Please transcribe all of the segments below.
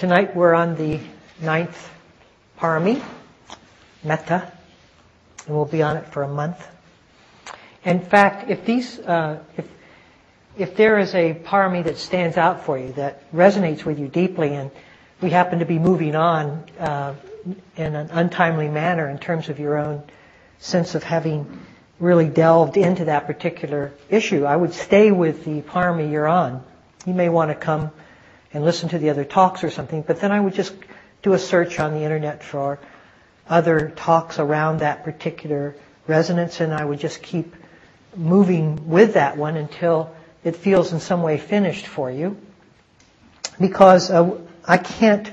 Tonight we're on the ninth parami, metta, and we'll be on it for a month. In fact, if these, uh, if if there is a parami that stands out for you, that resonates with you deeply, and we happen to be moving on uh, in an untimely manner in terms of your own sense of having really delved into that particular issue, I would stay with the parami you're on. You may want to come and listen to the other talks or something, but then I would just do a search on the internet for other talks around that particular resonance, and I would just keep moving with that one until it feels in some way finished for you. Because uh, I can't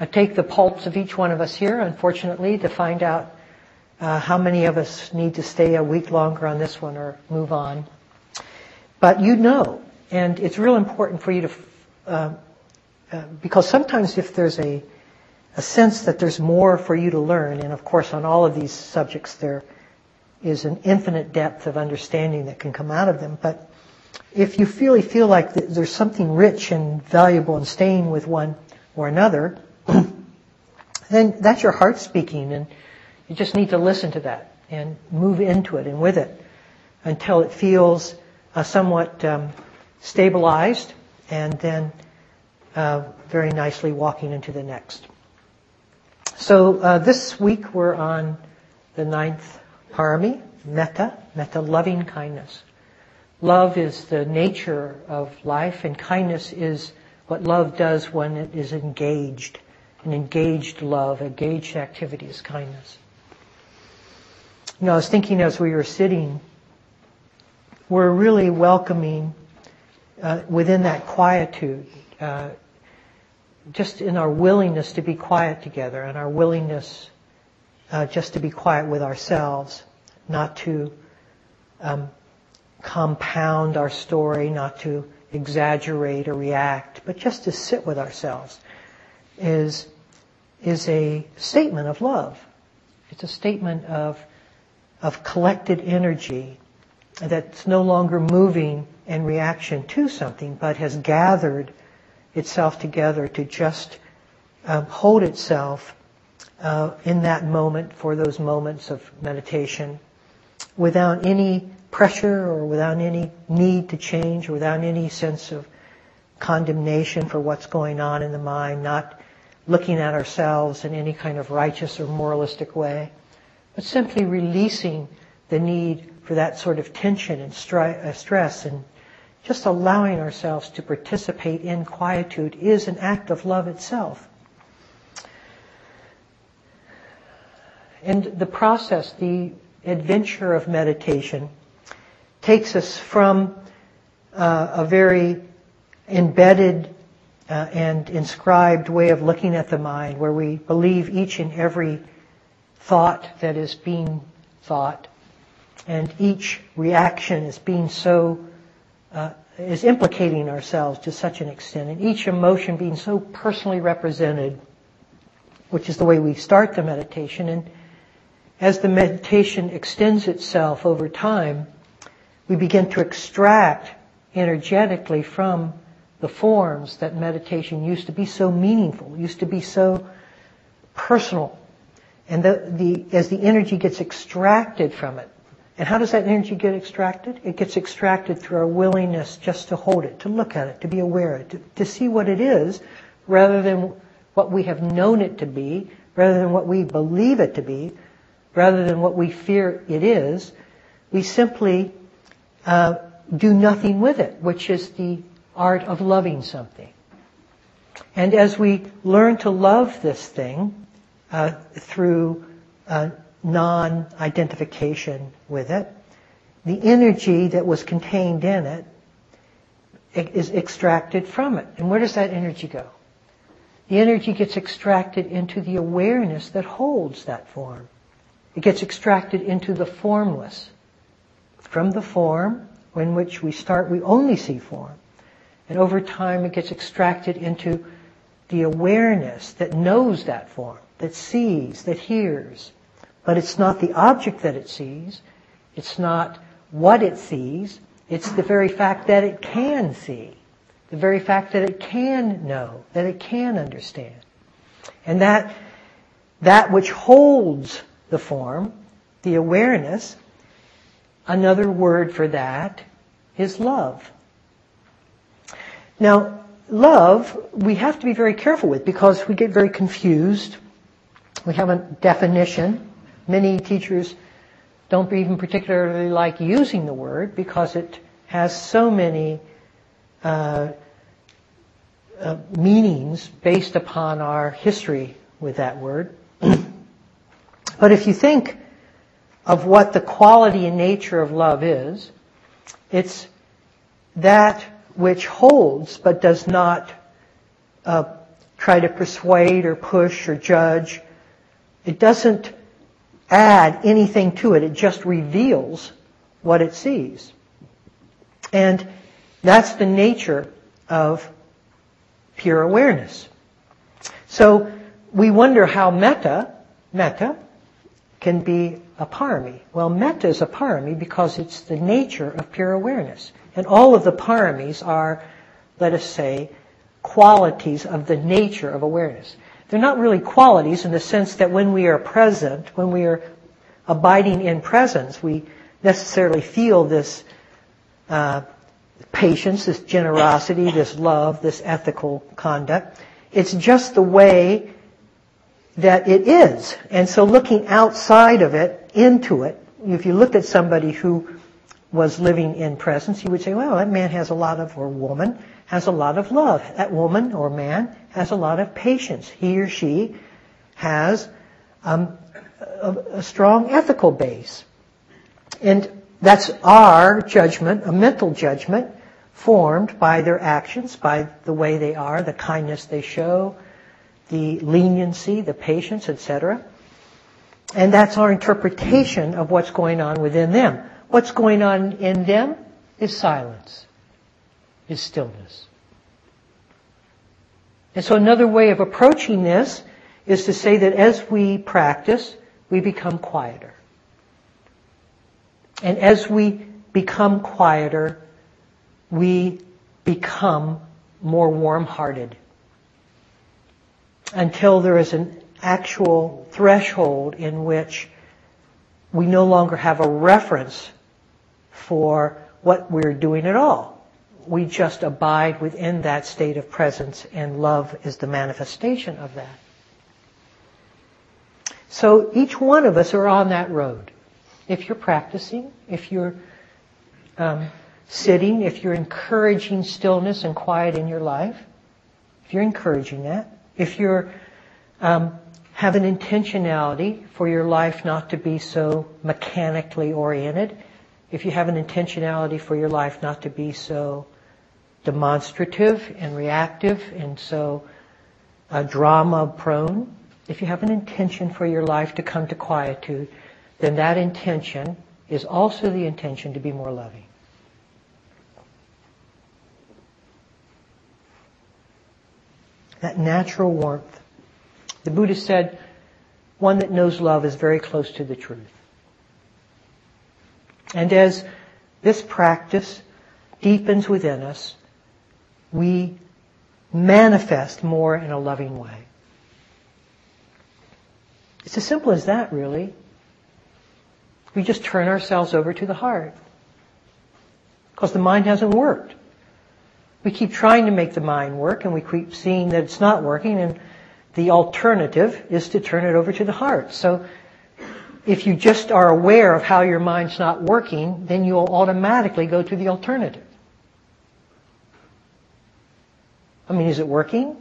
uh, take the pulse of each one of us here, unfortunately, to find out uh, how many of us need to stay a week longer on this one or move on. But you know, and it's real important for you to, uh, uh, because sometimes if there's a, a sense that there's more for you to learn, and of course on all of these subjects there is an infinite depth of understanding that can come out of them, but if you really feel like there's something rich and valuable in staying with one or another, then that's your heart speaking, and you just need to listen to that and move into it and with it until it feels uh, somewhat um, stabilized, and then uh, very nicely walking into the next. So uh, this week we're on the ninth parami, metta, metta, loving kindness. Love is the nature of life, and kindness is what love does when it is engaged. An engaged love, engaged activity is kindness. You know, I was thinking as we were sitting, we're really welcoming uh, within that quietude, uh, just in our willingness to be quiet together and our willingness uh, just to be quiet with ourselves, not to um, compound our story, not to exaggerate or react, but just to sit with ourselves is, is a statement of love. It's a statement of, of collected energy that's no longer moving in reaction to something, but has gathered itself together to just um, hold itself uh, in that moment for those moments of meditation without any pressure or without any need to change without any sense of condemnation for what's going on in the mind, not looking at ourselves in any kind of righteous or moralistic way, but simply releasing the need for that sort of tension and stri- uh, stress and just allowing ourselves to participate in quietude is an act of love itself. And the process, the adventure of meditation, takes us from uh, a very embedded uh, and inscribed way of looking at the mind, where we believe each and every thought that is being thought, and each reaction is being so uh, is implicating ourselves to such an extent, and each emotion being so personally represented, which is the way we start the meditation. And as the meditation extends itself over time, we begin to extract energetically from the forms that meditation used to be so meaningful, used to be so personal. And the, the, as the energy gets extracted from it, and how does that energy get extracted? It gets extracted through our willingness just to hold it, to look at it, to be aware of it, to, to see what it is, rather than what we have known it to be, rather than what we believe it to be, rather than what we fear it is. We simply uh, do nothing with it, which is the art of loving something. And as we learn to love this thing uh, through uh, non-identification with it, the energy that was contained in it is extracted from it. And where does that energy go? The energy gets extracted into the awareness that holds that form. It gets extracted into the formless. From the form in which we start, we only see form. And over time, it gets extracted into the awareness that knows that form, that sees, that hears. But it's not the object that it sees. It's not what it sees. It's the very fact that it can see. the very fact that it can know, that it can understand. And that, that which holds the form, the awareness, another word for that is love. Now, love, we have to be very careful with because we get very confused. We have a definition. Many teachers don't even particularly like using the word because it has so many uh, uh, meanings based upon our history with that word. but if you think of what the quality and nature of love is, it's that which holds but does not uh, try to persuade or push or judge. It doesn't add anything to it. It just reveals what it sees. And that's the nature of pure awareness. So we wonder how metta, metta, can be a parami. Well, metta is a parami because it's the nature of pure awareness. And all of the paramis are, let us say, qualities of the nature of awareness. They're not really qualities in the sense that when we are present, when we are abiding in presence, we necessarily feel this uh, patience, this generosity, this love, this ethical conduct. It's just the way that it is. And so looking outside of it, into it, if you looked at somebody who was living in presence, you would say, well, that man has a lot of, or woman, has a lot of love. That woman or man has a lot of patience. He or she has um, a, a strong ethical base. And that's our judgment, a mental judgment, formed by their actions, by the way they are, the kindness they show, the leniency, the patience, etc. And that's our interpretation of what's going on within them. What's going on in them is silence, is stillness. And so another way of approaching this is to say that as we practice, we become quieter. And as we become quieter, we become more warm-hearted until there is an actual threshold in which we no longer have a reference for what we're doing at all. We just abide within that state of presence and love is the manifestation of that. So each one of us are on that road. If you're practicing, if you're um, sitting, if you're encouraging stillness and quiet in your life, if you're encouraging that, if you're um, have an intentionality for your life not to be so mechanically oriented, if you have an intentionality for your life not to be so demonstrative and reactive and so uh, drama prone, if you have an intention for your life to come to quietude, then that intention is also the intention to be more loving. That natural warmth. The Buddha said, one that knows love is very close to the truth. And as this practice deepens within us, we manifest more in a loving way. It's as simple as that, really. We just turn ourselves over to the heart. Because the mind hasn't worked. We keep trying to make the mind work and we keep seeing that it's not working and the alternative is to turn it over to the heart. So if you just are aware of how your mind's not working, then you'll automatically go to the alternative. I mean, is it working?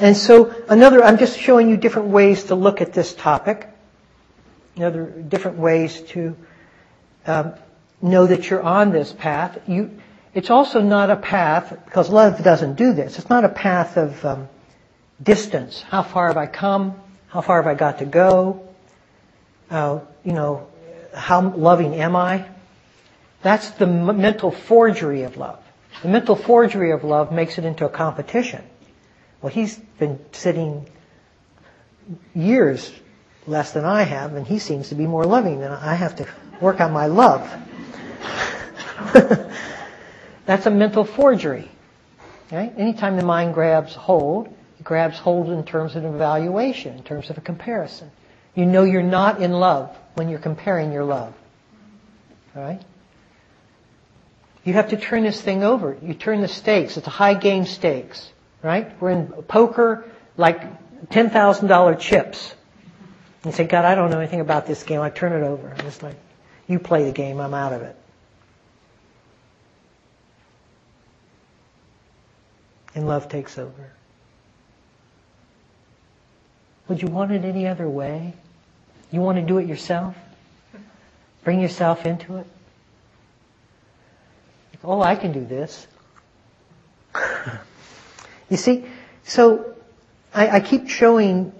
And so another, I'm just showing you different ways to look at this topic. Other different ways to um, know that you're on this path. You, it's also not a path, because love doesn't do this, it's not a path of um, distance. How far have I come? How far have I got to go? Uh, you know, how loving am I? That's the mental forgery of love. The mental forgery of love makes it into a competition. Well, he's been sitting years less than I have, and he seems to be more loving than I have to work on my love. That's a mental forgery. Right? Anytime the mind grabs hold, it grabs hold in terms of an evaluation, in terms of a comparison. You know you're not in love when you're comparing your love. All right? You have to turn this thing over. You turn the stakes. It's a high game stakes. Right? We're in poker like $10,000 chips. You say, God, I don't know anything about this game. I turn it over. It's like, you play the game. I'm out of it. And love takes over. Would you want it any other way? You want to do it yourself? Bring yourself into it? Oh, I can do this. you see, so I, I keep showing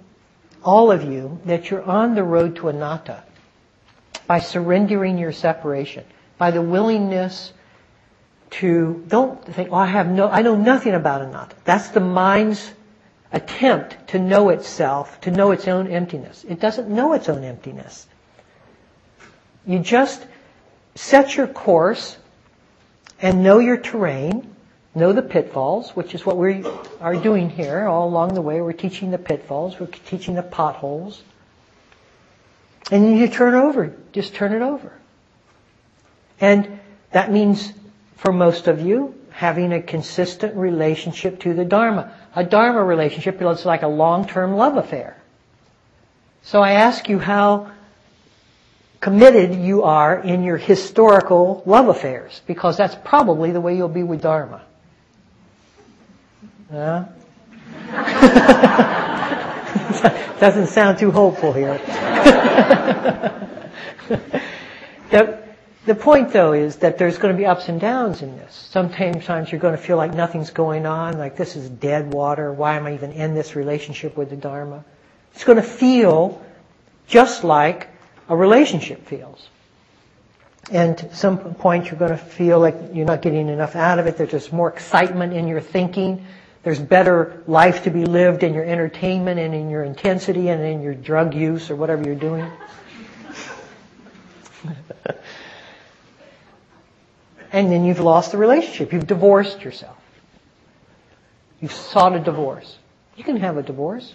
all of you that you're on the road to anatta by surrendering your separation, by the willingness to don't think, oh, I have no, I know nothing about anatta. That's the mind's attempt to know itself, to know its own emptiness. It doesn't know its own emptiness. You just set your course and know your terrain, know the pitfalls, which is what we are doing here all along the way. We're teaching the pitfalls, we're teaching the potholes. And then you turn over, just turn it over. And that means, for most of you, having a consistent relationship to the Dharma. A Dharma relationship is like a long-term love affair. So I ask you how committed you are in your historical love affairs, because that's probably the way you'll be with Dharma. Yeah? Doesn't sound too hopeful here. the, the point, though, is that there's going to be ups and downs in this. Sometimes you're going to feel like nothing's going on, like this is dead water. Why am I even in this relationship with the Dharma? It's going to feel just like a relationship feels. And at some point you're going to feel like you're not getting enough out of it. There's just more excitement in your thinking. There's better life to be lived in your entertainment and in your intensity and in your drug use or whatever you're doing. and then you've lost the relationship. You've divorced yourself. You've sought a divorce. You can have a divorce.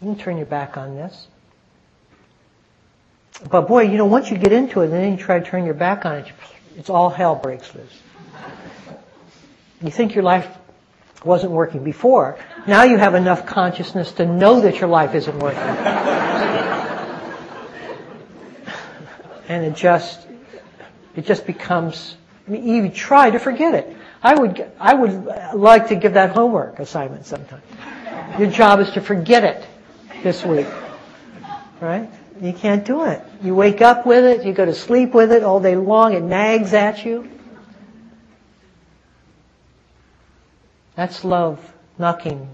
You can turn your back on this. But boy, you know, once you get into it and then you try to turn your back on it, it's all hell breaks loose. You think your life wasn't working before. Now you have enough consciousness to know that your life isn't working. and it just, it just becomes, I mean, you try to forget it. I would, I would like to give that homework assignment sometime. Your job is to forget it this week. Right? You can't do it. You wake up with it, you go to sleep with it all day long, it nags at you. That's love knocking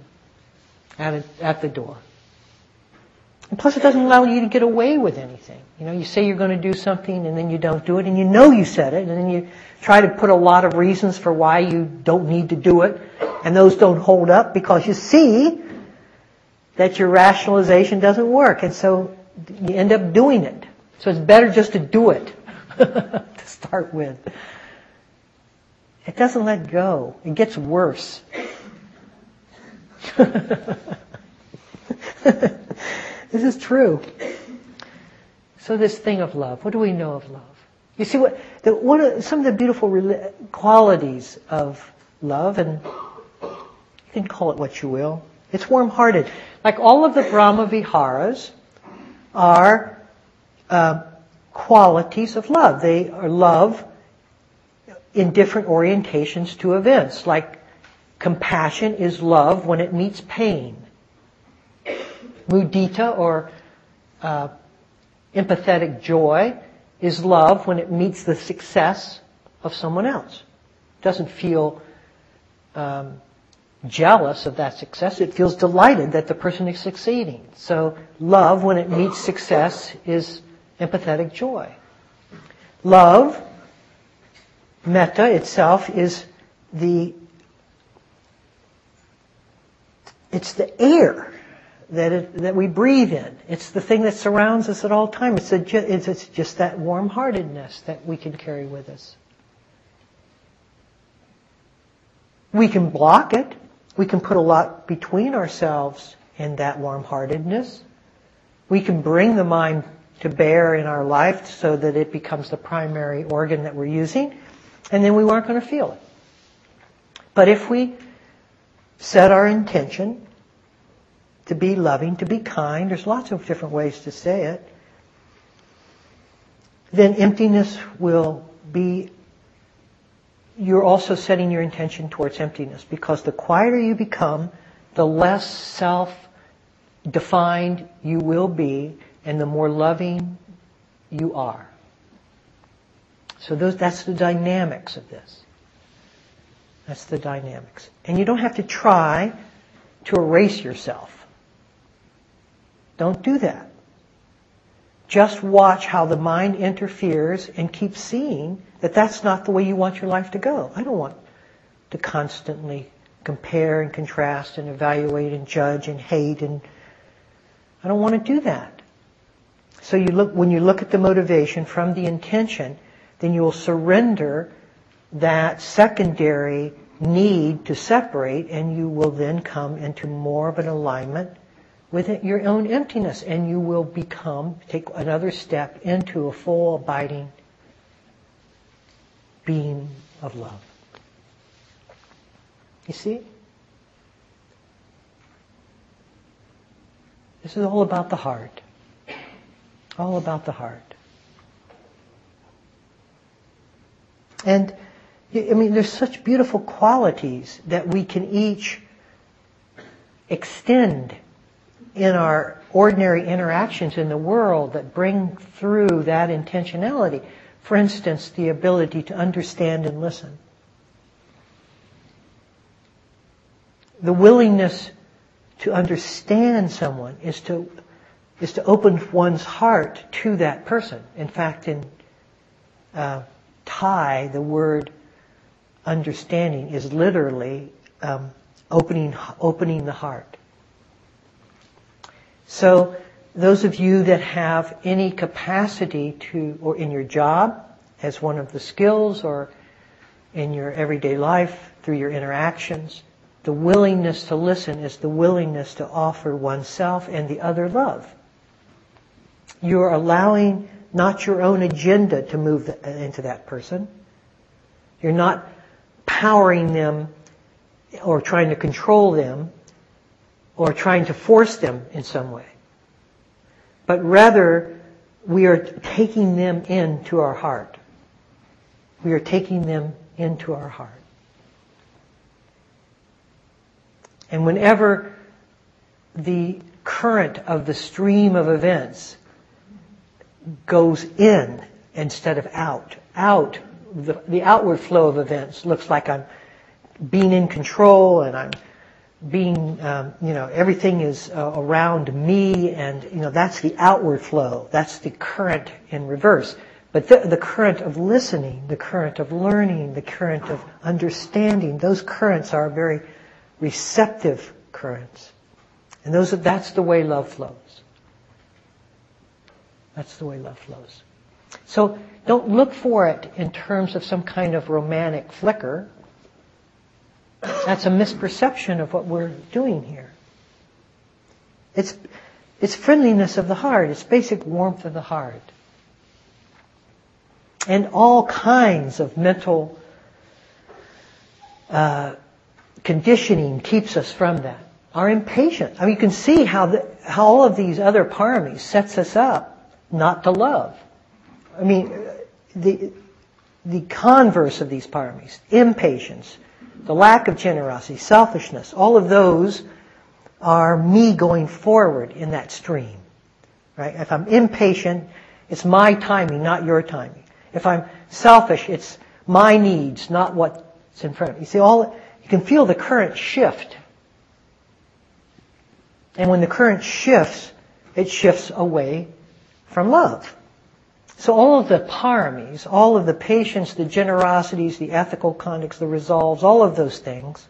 at, at the door. And plus it doesn't allow you to get away with anything. You know, you say you're going to do something and then you don't do it and you know you said it and then you try to put a lot of reasons for why you don't need to do it and those don't hold up because you see that your rationalization doesn't work and so you end up doing it. So it's better just to do it to start with. It doesn't let go. It gets worse. this is true. So this thing of love, what do we know of love? You see what the, one of, some of the beautiful qualities of love, and you can call it what you will. It's warm-hearted. Like all of the Brahma Viharas, are uh, qualities of love. They are love in different orientations to events. Like compassion is love when it meets pain. Mudita or uh, empathetic joy is love when it meets the success of someone else. It doesn't feel um, jealous of that success. It feels delighted that the person is succeeding. So love, when it meets success, is empathetic joy. Love, metta itself, is the it's the air that, it, that we breathe in. It's the thing that surrounds us at all times. It's, a, it's, it's just that warm-heartedness that we can carry with us. We can block it. We can put a lot between ourselves and that warm-heartedness. We can bring the mind to bear in our life so that it becomes the primary organ that we're using, and then we aren't going to feel it. But if we set our intention to be loving, to be kind, there's lots of different ways to say it, then emptiness will be, you're also setting your intention towards emptiness because the quieter you become, the less self defined you will be and the more loving you are. So those, that's the dynamics of this. That's the dynamics. And you don't have to try to erase yourself. Don't do that. Just watch how the mind interferes and keep seeing that that's not the way you want your life to go. I don't want to constantly compare and contrast and evaluate and judge and hate and I don't want to do that. So you look, when you look at the motivation from the intention, then you will surrender that secondary need to separate and you will then come into more of an alignment with your own emptiness and you will become, take another step into a full abiding being of love. You see? This is all about the heart. All about the heart. And, I mean, there's such beautiful qualities that we can each extend in our ordinary interactions in the world that bring through that intentionality. For instance, the ability to understand and listen. The willingness to understand someone is to is to open one's heart to that person. In fact, in uh, Thai, the word understanding is literally um, opening opening the heart. So, those of you that have any capacity to, or in your job as one of the skills, or in your everyday life through your interactions, the willingness to listen is the willingness to offer oneself and the other love. You're allowing not your own agenda to move into that person. You're not powering them or trying to control them or trying to force them in some way. But rather, we are taking them into our heart. We are taking them into our heart. And whenever the current of the stream of events goes in instead of out, out, the, the outward flow of events looks like I'm being in control and I'm being, um, you know, everything is uh, around me and, you know, that's the outward flow. That's the current in reverse. But the, the, current of listening, the current of learning, the current of understanding, those currents are very receptive currents. And those are, that's the way love flows. That's the way love flows. So don't look for it in terms of some kind of romantic flicker. That's a misperception of what we're doing here. It's, it's friendliness of the heart. It's basic warmth of the heart. And all kinds of mental uh, conditioning keeps us from that. Our impatience. I mean, you can see how, the, how all of these other paramis sets us up not to love. I mean, the, the converse of these paramis, impatience, the lack of generosity, selfishness, all of those are me going forward in that stream. Right? If I'm impatient, it's my timing, not your timing. If I'm selfish, it's my needs, not what's in front of me. You see, all, you can feel the current shift. And when the current shifts, it shifts away from love. So all of the paramis, all of the patience, the generosities, the ethical conducts, the resolves, all of those things,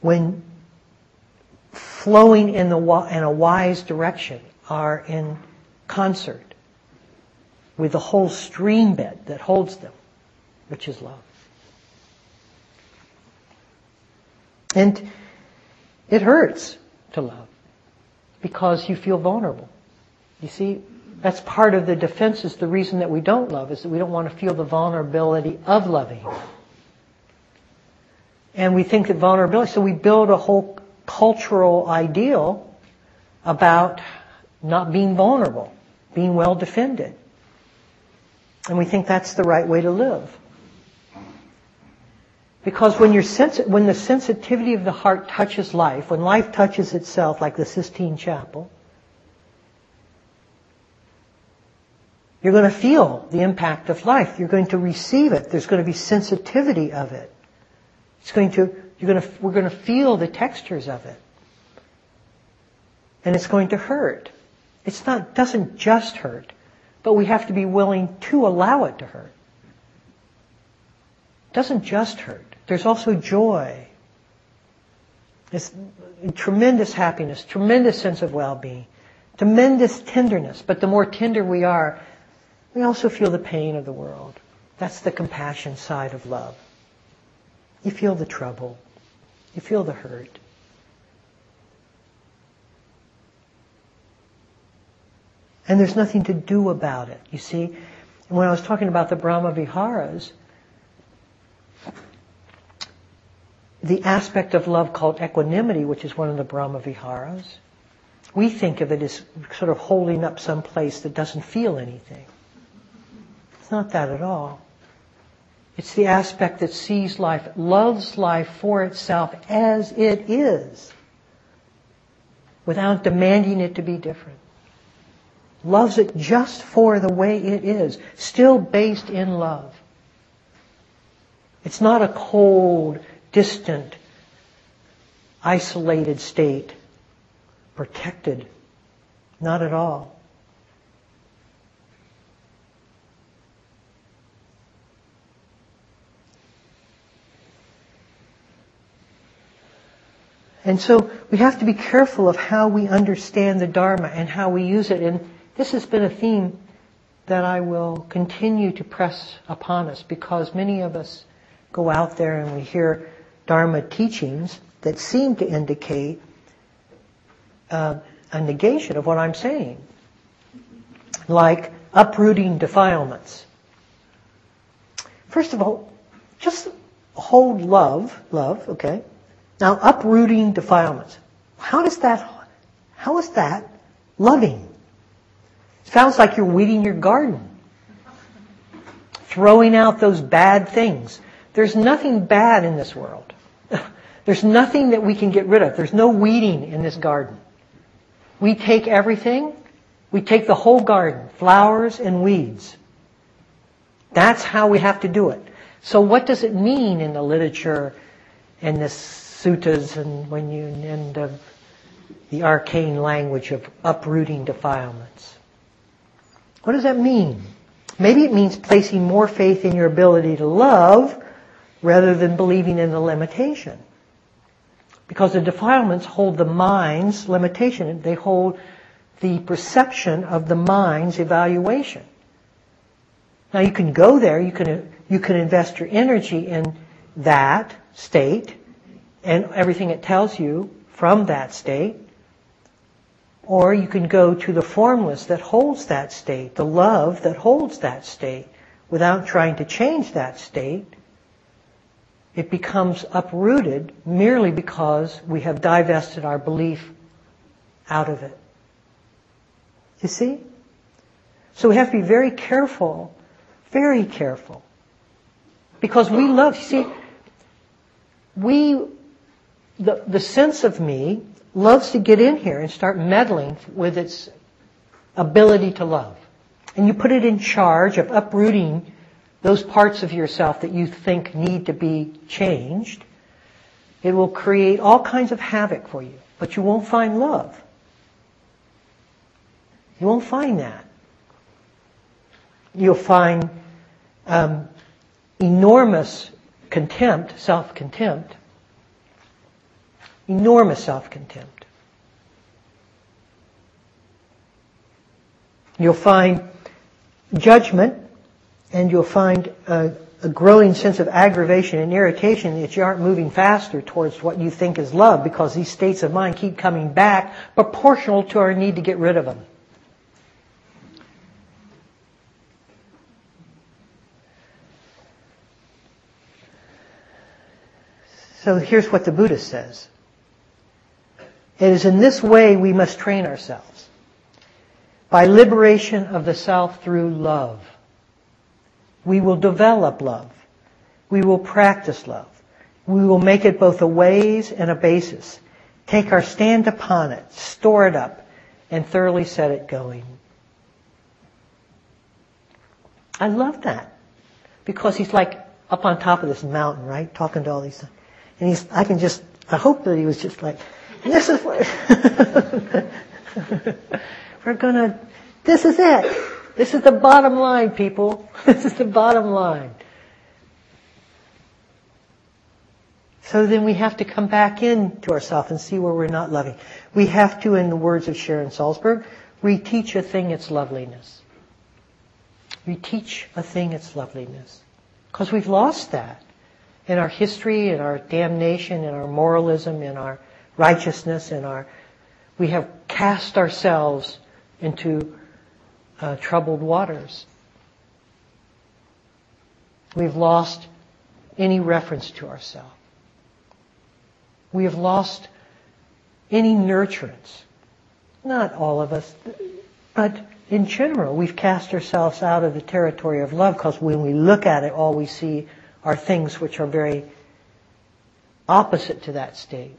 when flowing in, the, in a wise direction are in concert with the whole stream bed that holds them, which is love. And it hurts to love because you feel vulnerable. You see, that's part of the defense is the reason that we don't love is that we don't want to feel the vulnerability of loving. And we think that vulnerability, so we build a whole cultural ideal about not being vulnerable, being well defended. And we think that's the right way to live. Because when, sensi- when the sensitivity of the heart touches life, when life touches itself, like the Sistine Chapel, you're going to feel the impact of life. You're going to receive it. There's going to be sensitivity of it. It's going to, you're going to, we're going to feel the textures of it. And it's going to hurt. It's not, doesn't just hurt, but we have to be willing to allow it to hurt. It doesn't just hurt. There's also joy. There's tremendous happiness, tremendous sense of well-being, tremendous tenderness. But the more tender we are, we also feel the pain of the world. That's the compassion side of love. You feel the trouble. You feel the hurt. And there's nothing to do about it, you see. when I was talking about the Brahma Viharas, the aspect of love called equanimity, which is one of the Brahma Viharas, we think of it as sort of holding up some place that doesn't feel anything. It's not that at all. It's the aspect that sees life, loves life for itself as it is, without demanding it to be different. Loves it just for the way it is, still based in love. It's not a cold, distant, isolated state, protected. Not at all. And so we have to be careful of how we understand the Dharma and how we use it. And this has been a theme that I will continue to press upon us because many of us go out there and we hear Dharma teachings that seem to indicate uh, a negation of what I'm saying, like uprooting defilements. First of all, just hold love, love, okay? Now, uprooting defilements. How does that, how is that loving? It sounds like you're weeding your garden. Throwing out those bad things. There's nothing bad in this world. There's nothing that we can get rid of. There's no weeding in this garden. We take everything, we take the whole garden, flowers and weeds. That's how we have to do it. So what does it mean in the literature and the suttas and when you end of the arcane language of uprooting defilements? What does that mean? Maybe it means placing more faith in your ability to love rather than believing in the limitation. Because the defilements hold the mind's limitation. They hold the perception of the mind's evaluation. Now you can go there, you can, you can invest your energy in that state and everything it tells you from that state. Or you can go to the formless that holds that state, the love that holds that state, without trying to change that state. It becomes uprooted merely because we have divested our belief out of it. You see? So we have to be very careful, very careful. Because we love, you see, we, the, the sense of me loves to get in here and start meddling with its ability to love. And you put it in charge of uprooting those parts of yourself that you think need to be changed. It will create all kinds of havoc for you, but you won't find love. You won't find that. You'll find um, enormous contempt, self-contempt, Enormous self-contempt. You'll find judgment and you'll find a, a, growing sense of aggravation and irritation that you aren't moving faster towards what you think is love because these states of mind keep coming back proportional to our need to get rid of them. So here's what the Buddha says. It is in this way we must train ourselves. By liberation of the self through love. We will develop love. We will practice love. We will make it both a ways and a basis. Take our stand upon it, store it up, and thoroughly set it going. I love that. Because he's like up on top of this mountain, right? Talking to all these. And he's, I can just, I hope that he was just like, this is what, we're gonna, this is it. This is the bottom line, people. This is the bottom line. So then we have to come back into ourselves and see where we're not loving. We have to, in the words of Sharon Salzberg, reteach a thing its loveliness. Reteach a thing its loveliness. Because we've lost that in our history, in our damnation, in our moralism, in our righteousness, in our, we have cast ourselves into uh, troubled waters. We've lost any reference to ourselves. We have lost any nurturance. Not all of us, but in general, we've cast ourselves out of the territory of love because when we look at it, all we see are things which are very opposite to that state.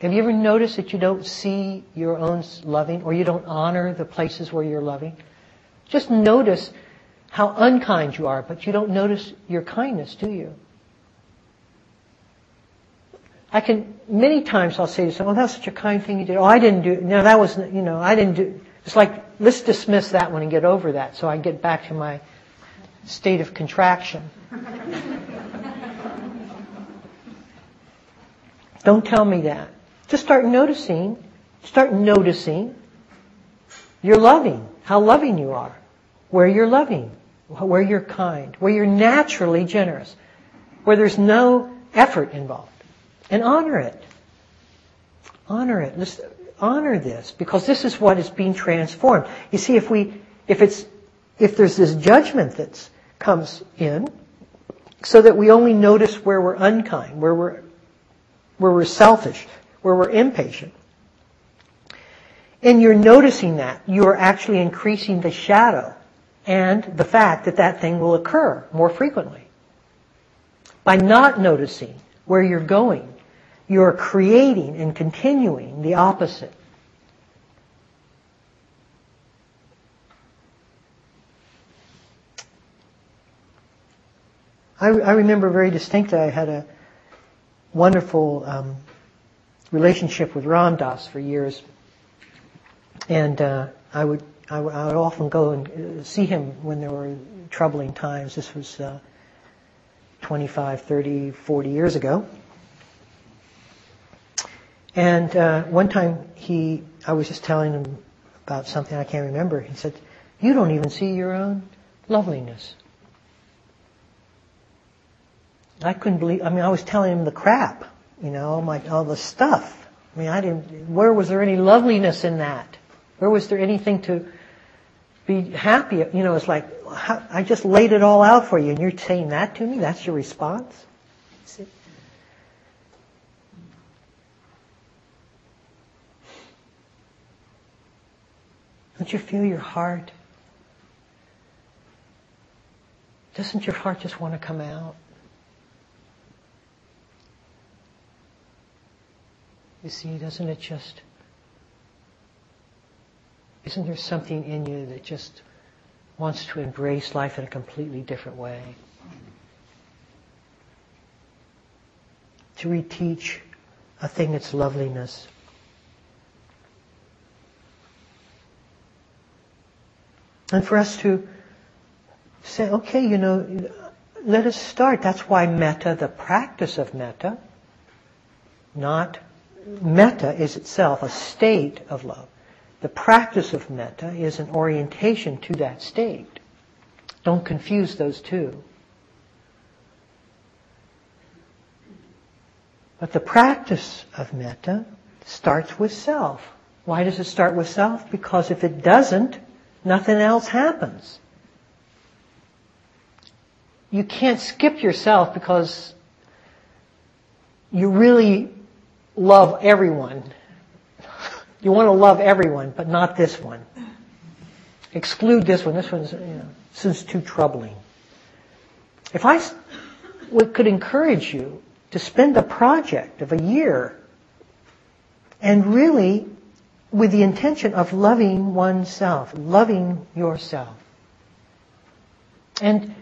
Have you ever noticed that you don't see your own loving or you don't honor the places where you're loving? Just notice how unkind you are, but you don't notice your kindness, do you? I can, many times I'll say to someone, oh, that's such a kind thing you did. Oh, I didn't do, no, that was, you know, I didn't do, it's like, let's dismiss that one and get over that so I get back to my state of contraction. Don't tell me that. Just start noticing, start noticing you're loving, how loving you are, where you're loving, where you're kind, where you're naturally generous, where there's no effort involved. And honor it. Honor it. Let's honor this because this is what is being transformed. You see, if we, if it's, if there's this judgment that comes in, so that we only notice where we're unkind, where we're where we're selfish, where we're impatient. And you're noticing that. You're actually increasing the shadow and the fact that that thing will occur more frequently. By not noticing where you're going, you're creating and continuing the opposite. I, I remember very distinctly I had a wonderful um, relationship with Ram Dass for years, and uh, I would I, w- I would often go and uh, see him when there were troubling times. This was uh, 25, 30, 40 years ago. And uh, one time he, I was just telling him about something I can't remember. He said, "You don't even see your own loveliness." I couldn't believe, I mean, I was telling him the crap, you know, my, all the stuff. I mean, I didn't, where was there any loveliness in that? Where was there anything to be happy? You know, it's like, I just laid it all out for you and you're saying that to me? That's your response? Don't you feel your heart? Doesn't your heart just want to come out? You see, doesn't it just, isn't there something in you that just wants to embrace life in a completely different way? To reteach a thing its loveliness. And for us to say, okay, you know, let us start. That's why metta, the practice of metta, not metta is itself a state of love. The practice of metta is an orientation to that state. Don't confuse those two. But the practice of metta starts with self. Why does it start with self? Because if it doesn't, nothing else happens. You can't skip yourself because you really love everyone. You want to love everyone, but not this one. Exclude this one. This one's, you know, is too troubling. If I could encourage you to spend a project of a year and really with the intention of loving oneself, loving yourself. And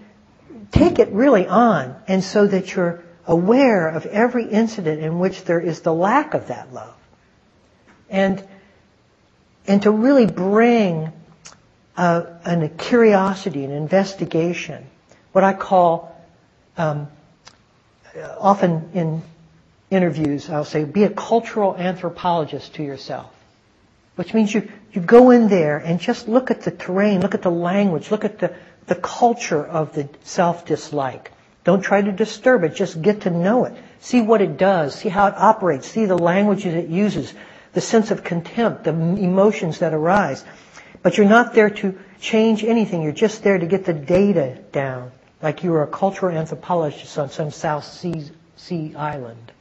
take it really on, and so that you're aware of every incident in which there is the lack of that love. And, and to really bring a, a curiosity, an investigation, what I call, um, often in interviews, I'll say, be a cultural anthropologist to yourself. Which means you, you go in there and just look at the terrain, look at the language, look at the, the culture of the self-dislike. Don't try to disturb it. Just get to know it. See what it does. See how it operates. See the languages it uses. The sense of contempt, the emotions that arise. But you're not there to change anything. You're just there to get the data down. Like you were a cultural anthropologist on some South Sea, sea island.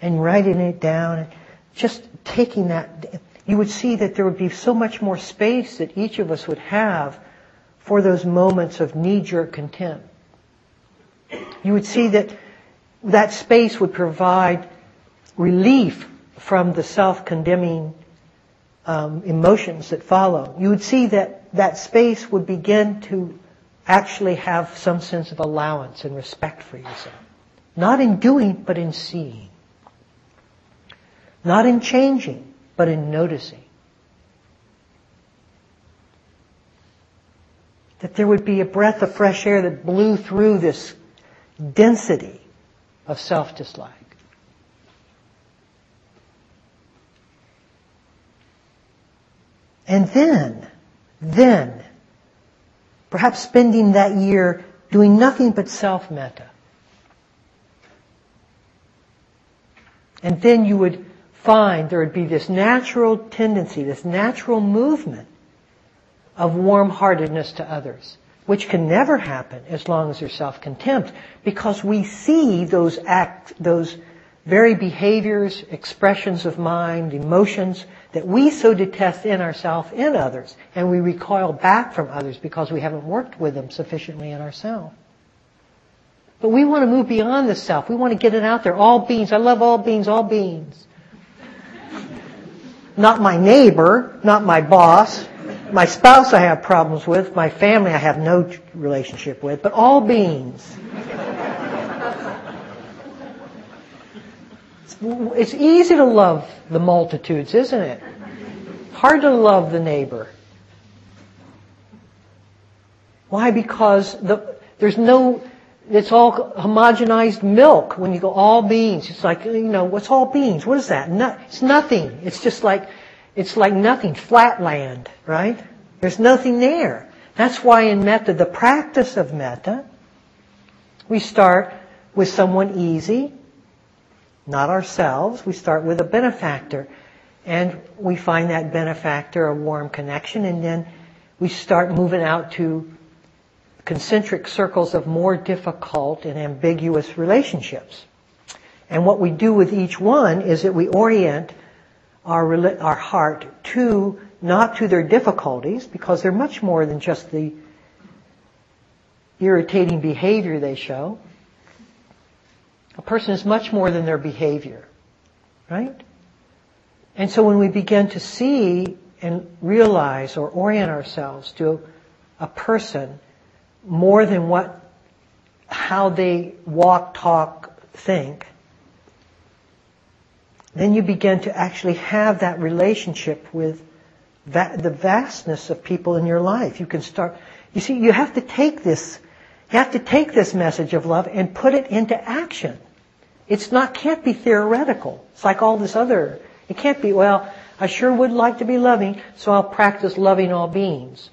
And writing it down. And just taking that, you would see that there would be so much more space that each of us would have for those moments of knee-jerk contempt. You would see that that space would provide relief from the self-condemning um, emotions that follow. You would see that that space would begin to actually have some sense of allowance and respect for yourself. Not in doing, but in seeing. Not in changing, but in noticing. That there would be a breath of fresh air that blew through this density of self-dislike. And then, then, perhaps spending that year doing nothing but self-metta. And then you would find there would be this natural tendency, this natural movement of warm-heartedness to others, which can never happen as long as there's self-contempt, because we see those act, those very behaviors, expressions of mind, emotions that we so detest in ourselves in others, and we recoil back from others because we haven't worked with them sufficiently in ourselves. But we want to move beyond the self. We want to get it out there. All beings. I love all beings, all beings. Not my neighbor, not my boss, my spouse I have problems with, my family I have no relationship with, but all beings. It's easy to love the multitudes, isn't it? Hard to love the neighbor. Why? Because the, there's no, it's all homogenized milk when you go all beans. It's like, you know, what's all beans? What is that? No, it's nothing. It's just like it's like nothing, flat land, right? There's nothing there. That's why in metta, the practice of metta, we start with someone easy, not ourselves. We start with a benefactor. And we find that benefactor a warm connection, and then we start moving out to concentric circles of more difficult and ambiguous relationships. And what we do with each one is that we orient our, our heart to, not to their difficulties, because they're much more than just the irritating behavior they show. A person is much more than their behavior, right? And so when we begin to see and realize or orient ourselves to a person more than what, how they walk, talk, think, then you begin to actually have that relationship with va- the vastness of people in your life. You can start, you see, you have to take this, you have to take this message of love and put it into action. It's not, can't be theoretical. It's like all this other It can't be, well, I sure would like to be loving, so I'll practice loving all beings.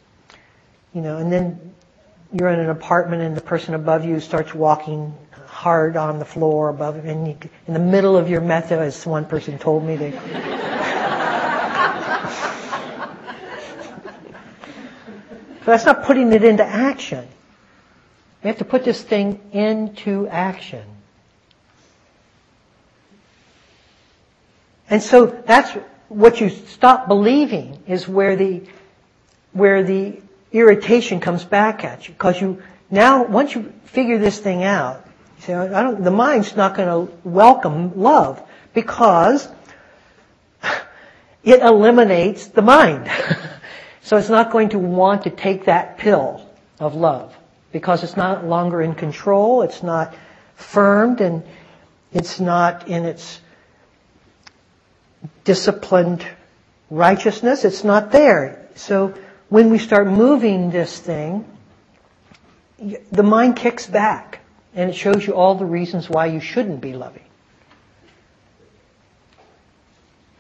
You know, and then you're in an apartment and the person above you starts walking hard on the floor above you, and you, in the middle of your metta, as one person told me, they. that's not putting it into action. We have to put this thing into action. And so that's what you stop believing is where the where the irritation comes back at you because you now once you figure this thing out, you say, I don't, the mind's not going to welcome love because it eliminates the mind. so it's not going to want to take that pill of love because it's not longer in control, it's not firmed, and it's not in its disciplined righteousness. It's not there. So when we start moving this thing, the mind kicks back and it shows you all the reasons why you shouldn't be loving.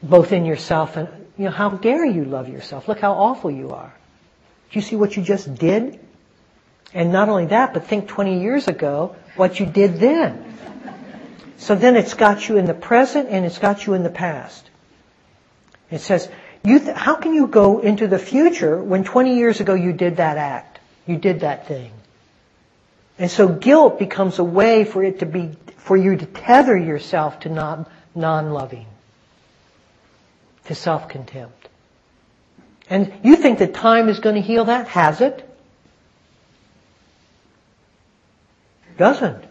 Both in yourself and, you know, how dare you love yourself? Look how awful you are. Do you see what you just did? And not only that, but think 20 years ago what you did then. So then it's got you in the present and it's got you in the past. It says, you th- how can you go into the future when 20 years ago you did that act? You did that thing. And so guilt becomes a way for it to be, for you to tether yourself to non, non-loving, to self-contempt. And you think that time is going to heal that? Has it? Doesn't.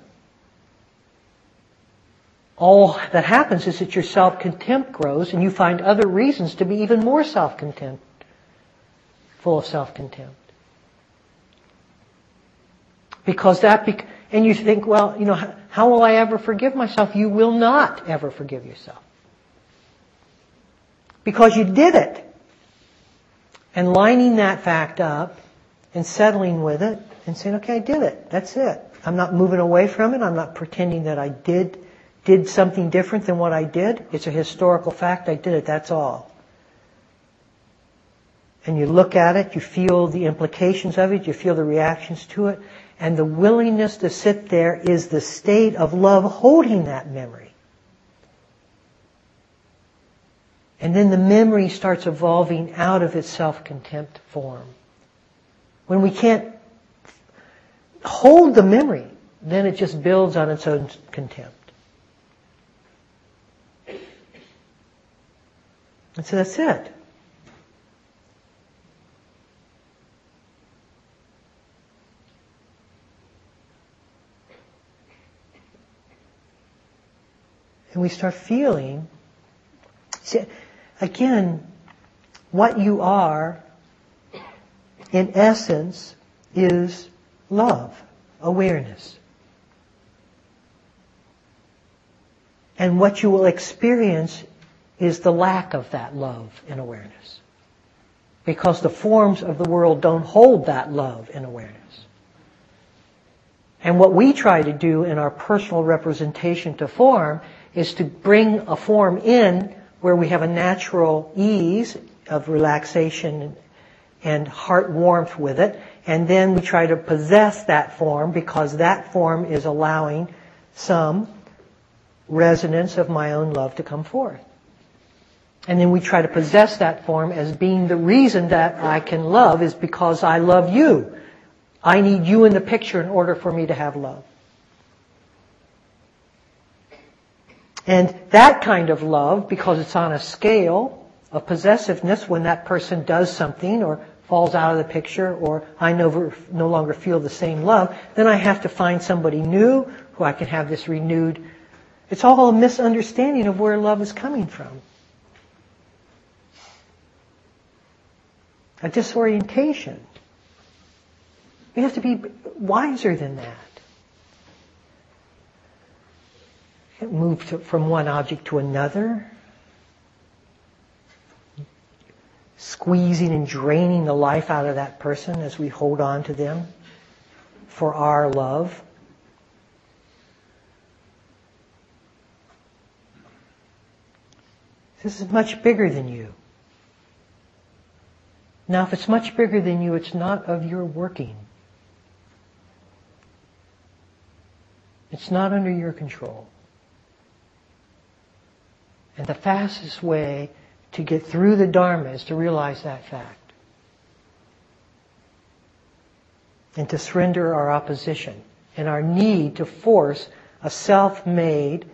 All that happens is that your self-contempt grows and you find other reasons to be even more self-contempt, full of self-contempt. Because that, bec- and you think, well, you know, how will I ever forgive myself? You will not ever forgive yourself. Because you did it. And lining that fact up and settling with it and saying, okay, I did it. That's it. I'm not moving away from it. I'm not pretending that I did did something different than what I did. It's a historical fact. I did it. That's all. And you look at it, you feel the implications of it, you feel the reactions to it, and the willingness to sit there is the state of love holding that memory. And then the memory starts evolving out of its self-contempt form. When we can't hold the memory, then it just builds on its own contempt. And so that's it. We start feeling, see, again, what you are, in essence, is love, awareness. And what you will experience is the lack of that love and awareness. Because the forms of the world don't hold that love and awareness. And what we try to do in our personal representation to form is to bring a form in where we have a natural ease of relaxation and heart warmth with it, and then we try to possess that form because that form is allowing some resonance of my own love to come forth. And then we try to possess that form as being the reason that I can love is because I love you. I need you in the picture in order for me to have love. And that kind of love, because it's on a scale of possessiveness, when that person does something or falls out of the picture or I no, no longer feel the same love, then I have to find somebody new who I can have this renewed. It's all a misunderstanding of where love is coming from. A disorientation. We have to be wiser than that. Move to, from one object to another. squeezing and draining the life out of that person as we hold on to them for our love. This is much bigger than you. Now, if it's much bigger than you, it's not of your working. It's not under your control. And the fastest way to get through the Dharma is to realize that fact. And to surrender our opposition and our need to force a self-made,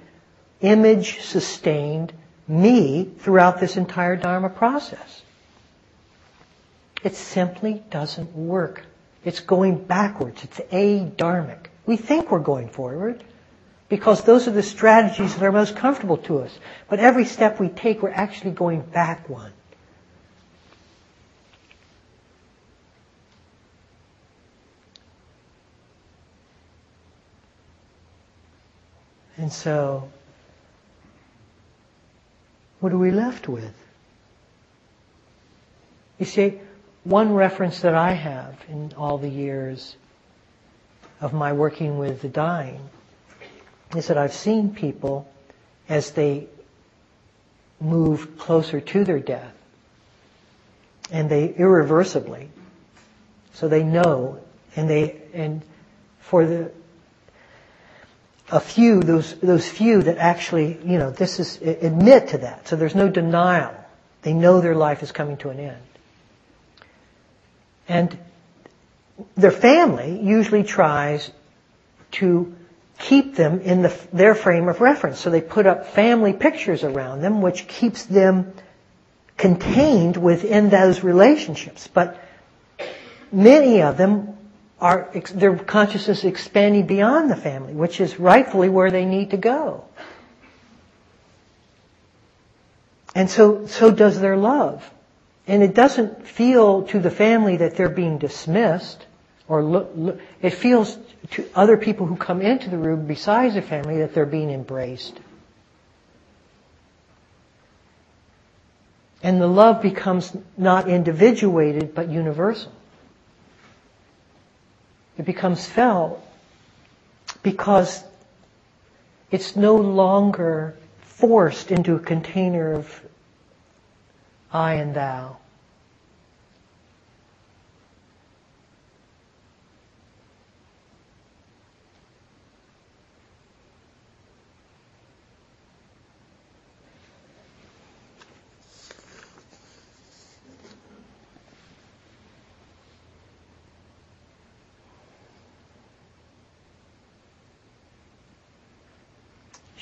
image-sustained me throughout this entire Dharma process. It simply doesn't work. It's going backwards. It's a-dharmic. We think we're going forward because those are the strategies that are most comfortable to us. But every step we take, we're actually going back one. And so, what are we left with? You see, one reference that I have in all the years of my working with the dying is that I've seen people as they move closer to their death and they irreversibly so they know and they and for the a few those those few that actually you know this is admit to that. So there's no denial. They know their life is coming to an end. And their family usually tries to keep them in the, their frame of reference. So they put up family pictures around them, which keeps them contained within those relationships. But many of them are, their consciousness expanding beyond the family, which is rightfully where they need to go. And so, so does their love. And it doesn't feel to the family that they're being dismissed or look, look, it feels to other people who come into the room besides the family that they're being embraced. And the love becomes not individuated but universal. It becomes felt because it's no longer forced into a container of I and thou.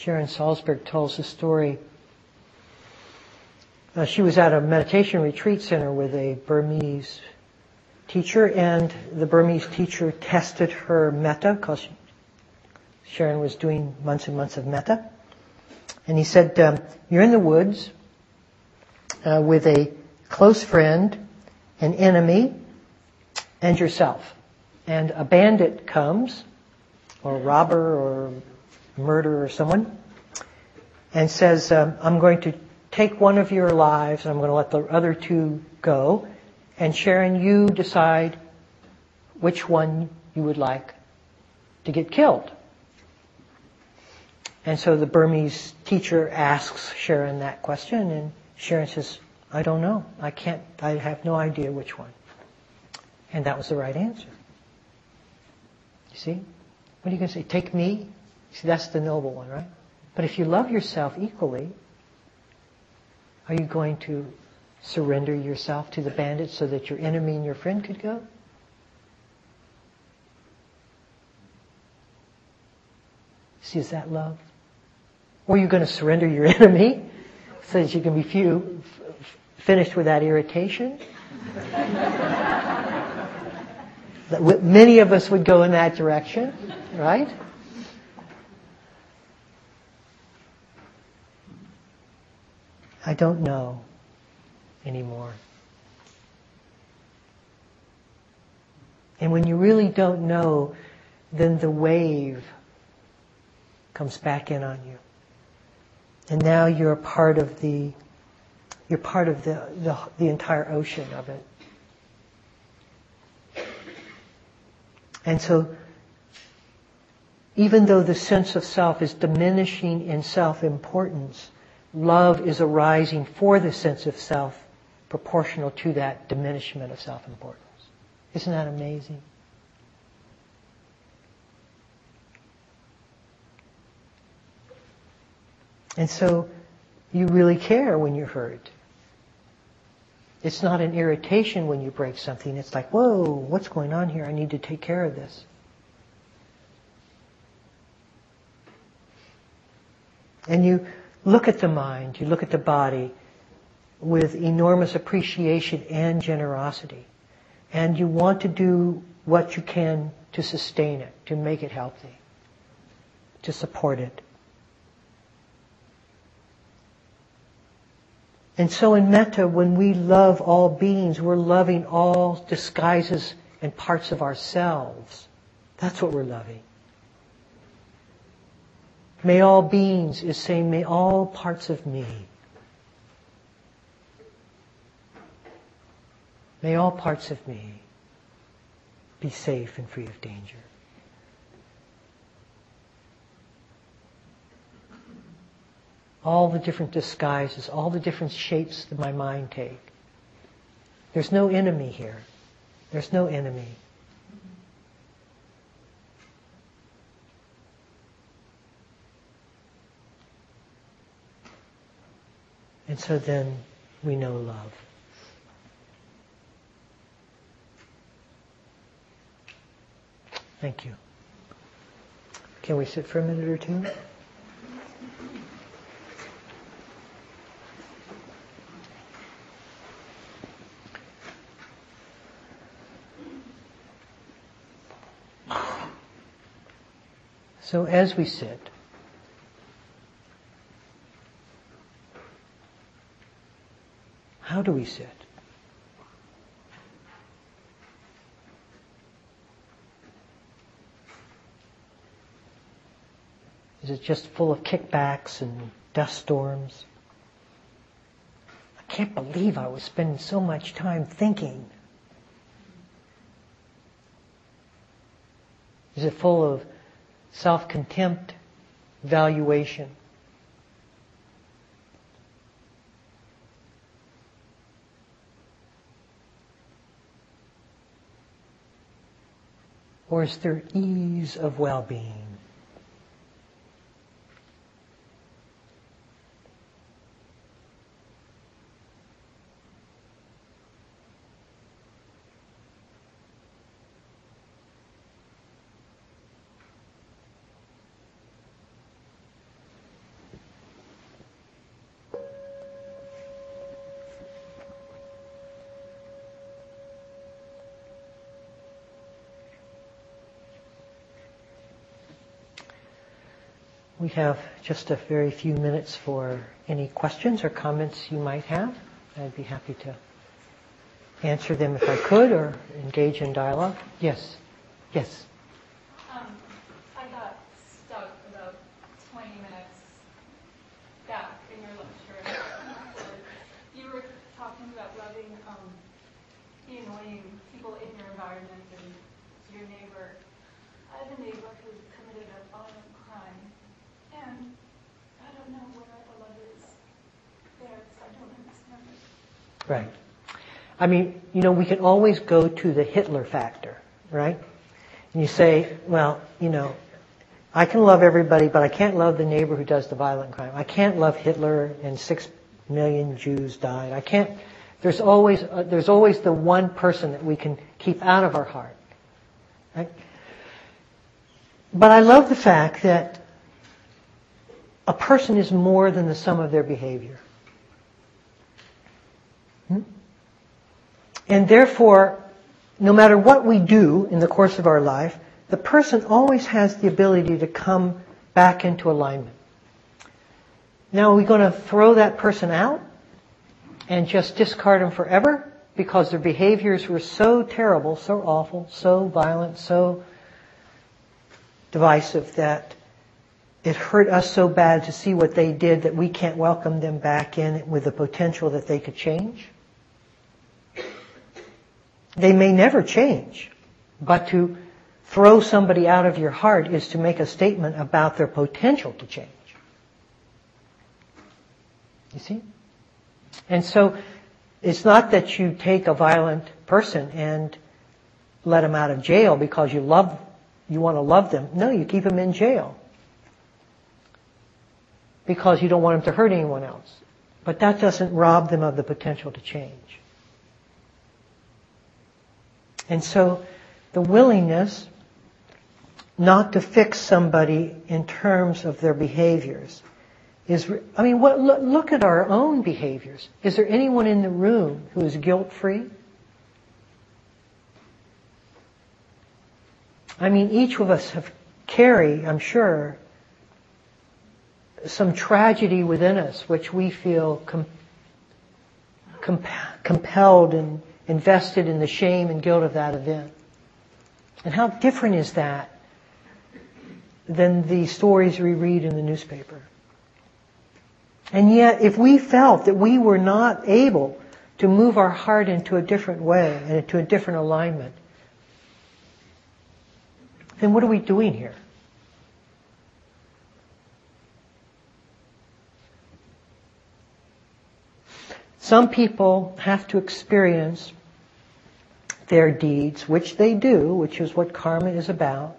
Sharon Salzberg tells a story. Uh, she was at a meditation retreat center with a Burmese teacher, and the Burmese teacher tested her metta because Sharon was doing months and months of metta. And he said, um, You're in the woods uh, with a close friend, an enemy, and yourself. And a bandit comes, or a robber, or murderer someone, and says, um, I'm going to take one of your lives and I'm going to let the other two go. And Sharon, you decide which one you would like to get killed. And so the Burmese teacher asks Sharon that question and Sharon says, I don't know. I can't, I have no idea which one. And that was the right answer. You see? What are you going to say? Take me? See, that's the noble one, right? But if you love yourself equally, are you going to surrender yourself to the bandit so that your enemy and your friend could go? See, is that love? Or are you going to surrender your enemy so that you can be few, f- finished with that irritation? Many of us would go in that direction, right? I don't know anymore. And when you really don't know, then the wave comes back in on you. And now you're part of the, you're part of the, the, the entire ocean of it. And so, even though the sense of self is diminishing in self-importance, love is arising for the sense of self proportional to that diminishment of self-importance. Isn't that amazing? And so you really care when you're hurt. It's not an irritation when you break something. It's like, whoa, what's going on here? I need to take care of this. And you look at the mind, you look at the body with enormous appreciation and generosity. And you want to do what you can to sustain it, to make it healthy, to support it. And so in metta, when we love all beings, we're loving all disguises and parts of ourselves. That's what we're loving. May all beings is saying, may all parts of me. May all parts of me be safe and free of danger. all the different disguises, all the different shapes that my mind take. There's no enemy here. There's no enemy. And so then we know love. Thank you. Can we sit for a minute or two? So as we sit, how do we sit? Is it just full of kickbacks and dust storms? I can't believe I was spending so much time thinking. Is it full of self contempt, valuation. Or is there ease of well being? We have just a very few minutes for any questions or comments you might have. I'd be happy to answer them if I could or engage in dialogue. Yes. Yes. Um, I got stuck about 20 minutes back in your lecture. you were talking about loving um, the annoying people in your environment and your neighbor. I have a neighbor who committed a violent crime and I don't know where the love is there, so I don't understand it. Right. I mean, you know, we can always go to the Hitler factor, right? And you say, well, you know, I can love everybody, but I can't love the neighbor who does the violent crime. I can't love Hitler and six million Jews died. I can't. There's always uh, there's always the one person that we can keep out of our heart. Right? But I love the fact that a person is more than the sum of their behavior. Hmm? And therefore, no matter what we do in the course of our life, the person always has the ability to come back into alignment. Now, are we going to throw that person out and just discard them forever because their behaviors were so terrible, so awful, so violent, so divisive that it hurt us so bad to see what they did that we can't welcome them back in with the potential that they could change. They may never change, but to throw somebody out of your heart is to make a statement about their potential to change. You see? And so it's not that you take a violent person and let them out of jail because you love, you want to love them. No, you keep them in jail. Because you don't want them to hurt anyone else. But that doesn't rob them of the potential to change. And so the willingness not to fix somebody in terms of their behaviors is, I mean, what, look, look at our own behaviors. Is there anyone in the room who is guilt free? I mean, each of us have carry, I'm sure, some tragedy within us which we feel com- comp- compelled and invested in the shame and guilt of that event. And how different is that than the stories we read in the newspaper? And yet, if we felt that we were not able to move our heart into a different way and into a different alignment, then what are we doing here? Some people have to experience their deeds, which they do, which is what karma is about.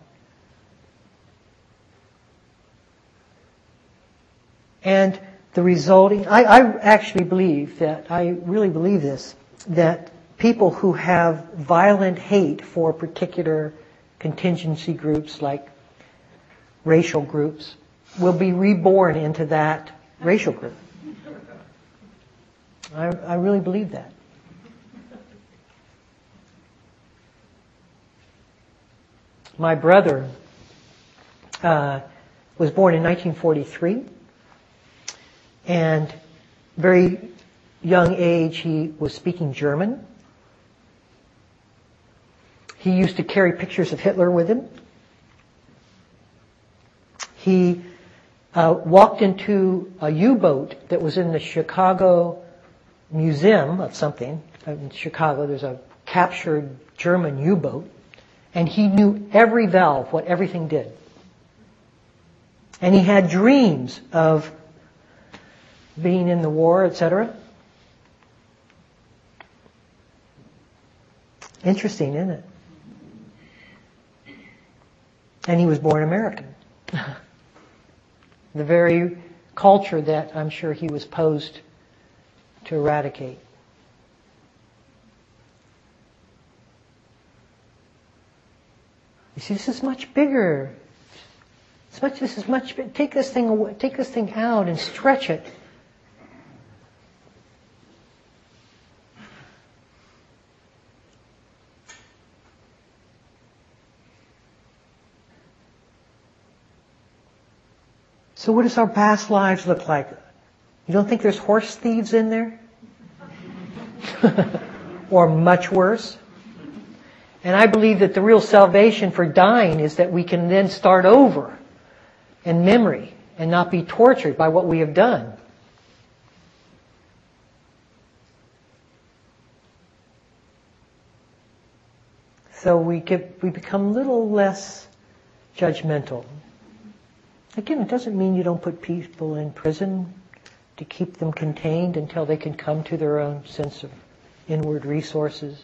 And the resulting, I, I, actually believe that, I really believe this, that people who have violent hate for particular contingency groups like racial groups will be reborn into that racial group. I, I really believe that. My brother uh, was born in 1943, and very young age he was speaking German. He used to carry pictures of Hitler with him. He uh, walked into a U-boat that was in the Chicago Museum of something. In Chicago, there's a captured German U-boat. And he knew every valve, what everything did. And he had dreams of being in the war, etc. Interesting, isn't it? And he was born American. the very culture that I'm sure he was posed to eradicate. You see, this is much bigger. It's much, this is much. Take this thing away, take this thing out and stretch it. So what does our past lives look like? You don't think there's horse thieves in there? or much worse? And I believe that the real salvation for dying is that we can then start over in memory and not be tortured by what we have done. So we get, we become a little less judgmental. Again, it doesn't mean you don't put people in prison to keep them contained until they can come to their own sense of inward resources.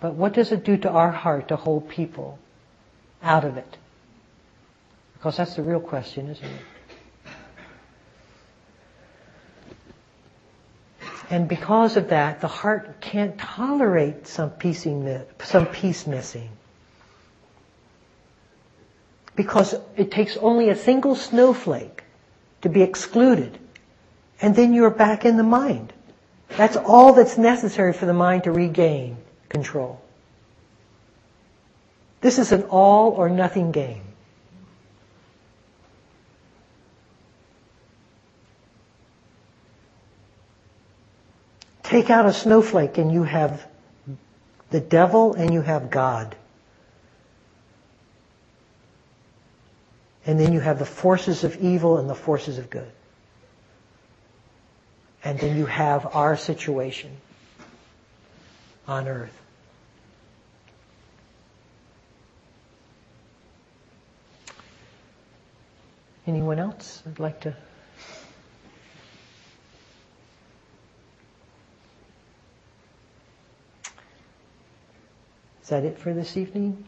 But what does it do to our heart to hold people out of it? Because that's the real question, isn't it? And because of that, the heart can't tolerate some piecing, some piece missing because it takes only a single snowflake to be excluded, and then you're back in the mind. That's all that's necessary for the mind to regain control. This is an all or nothing game. Take out a snowflake and you have the devil and you have God. And then you have the forces of evil and the forces of good. And then you have our situation on earth. Anyone else would like to? Is that it for this evening?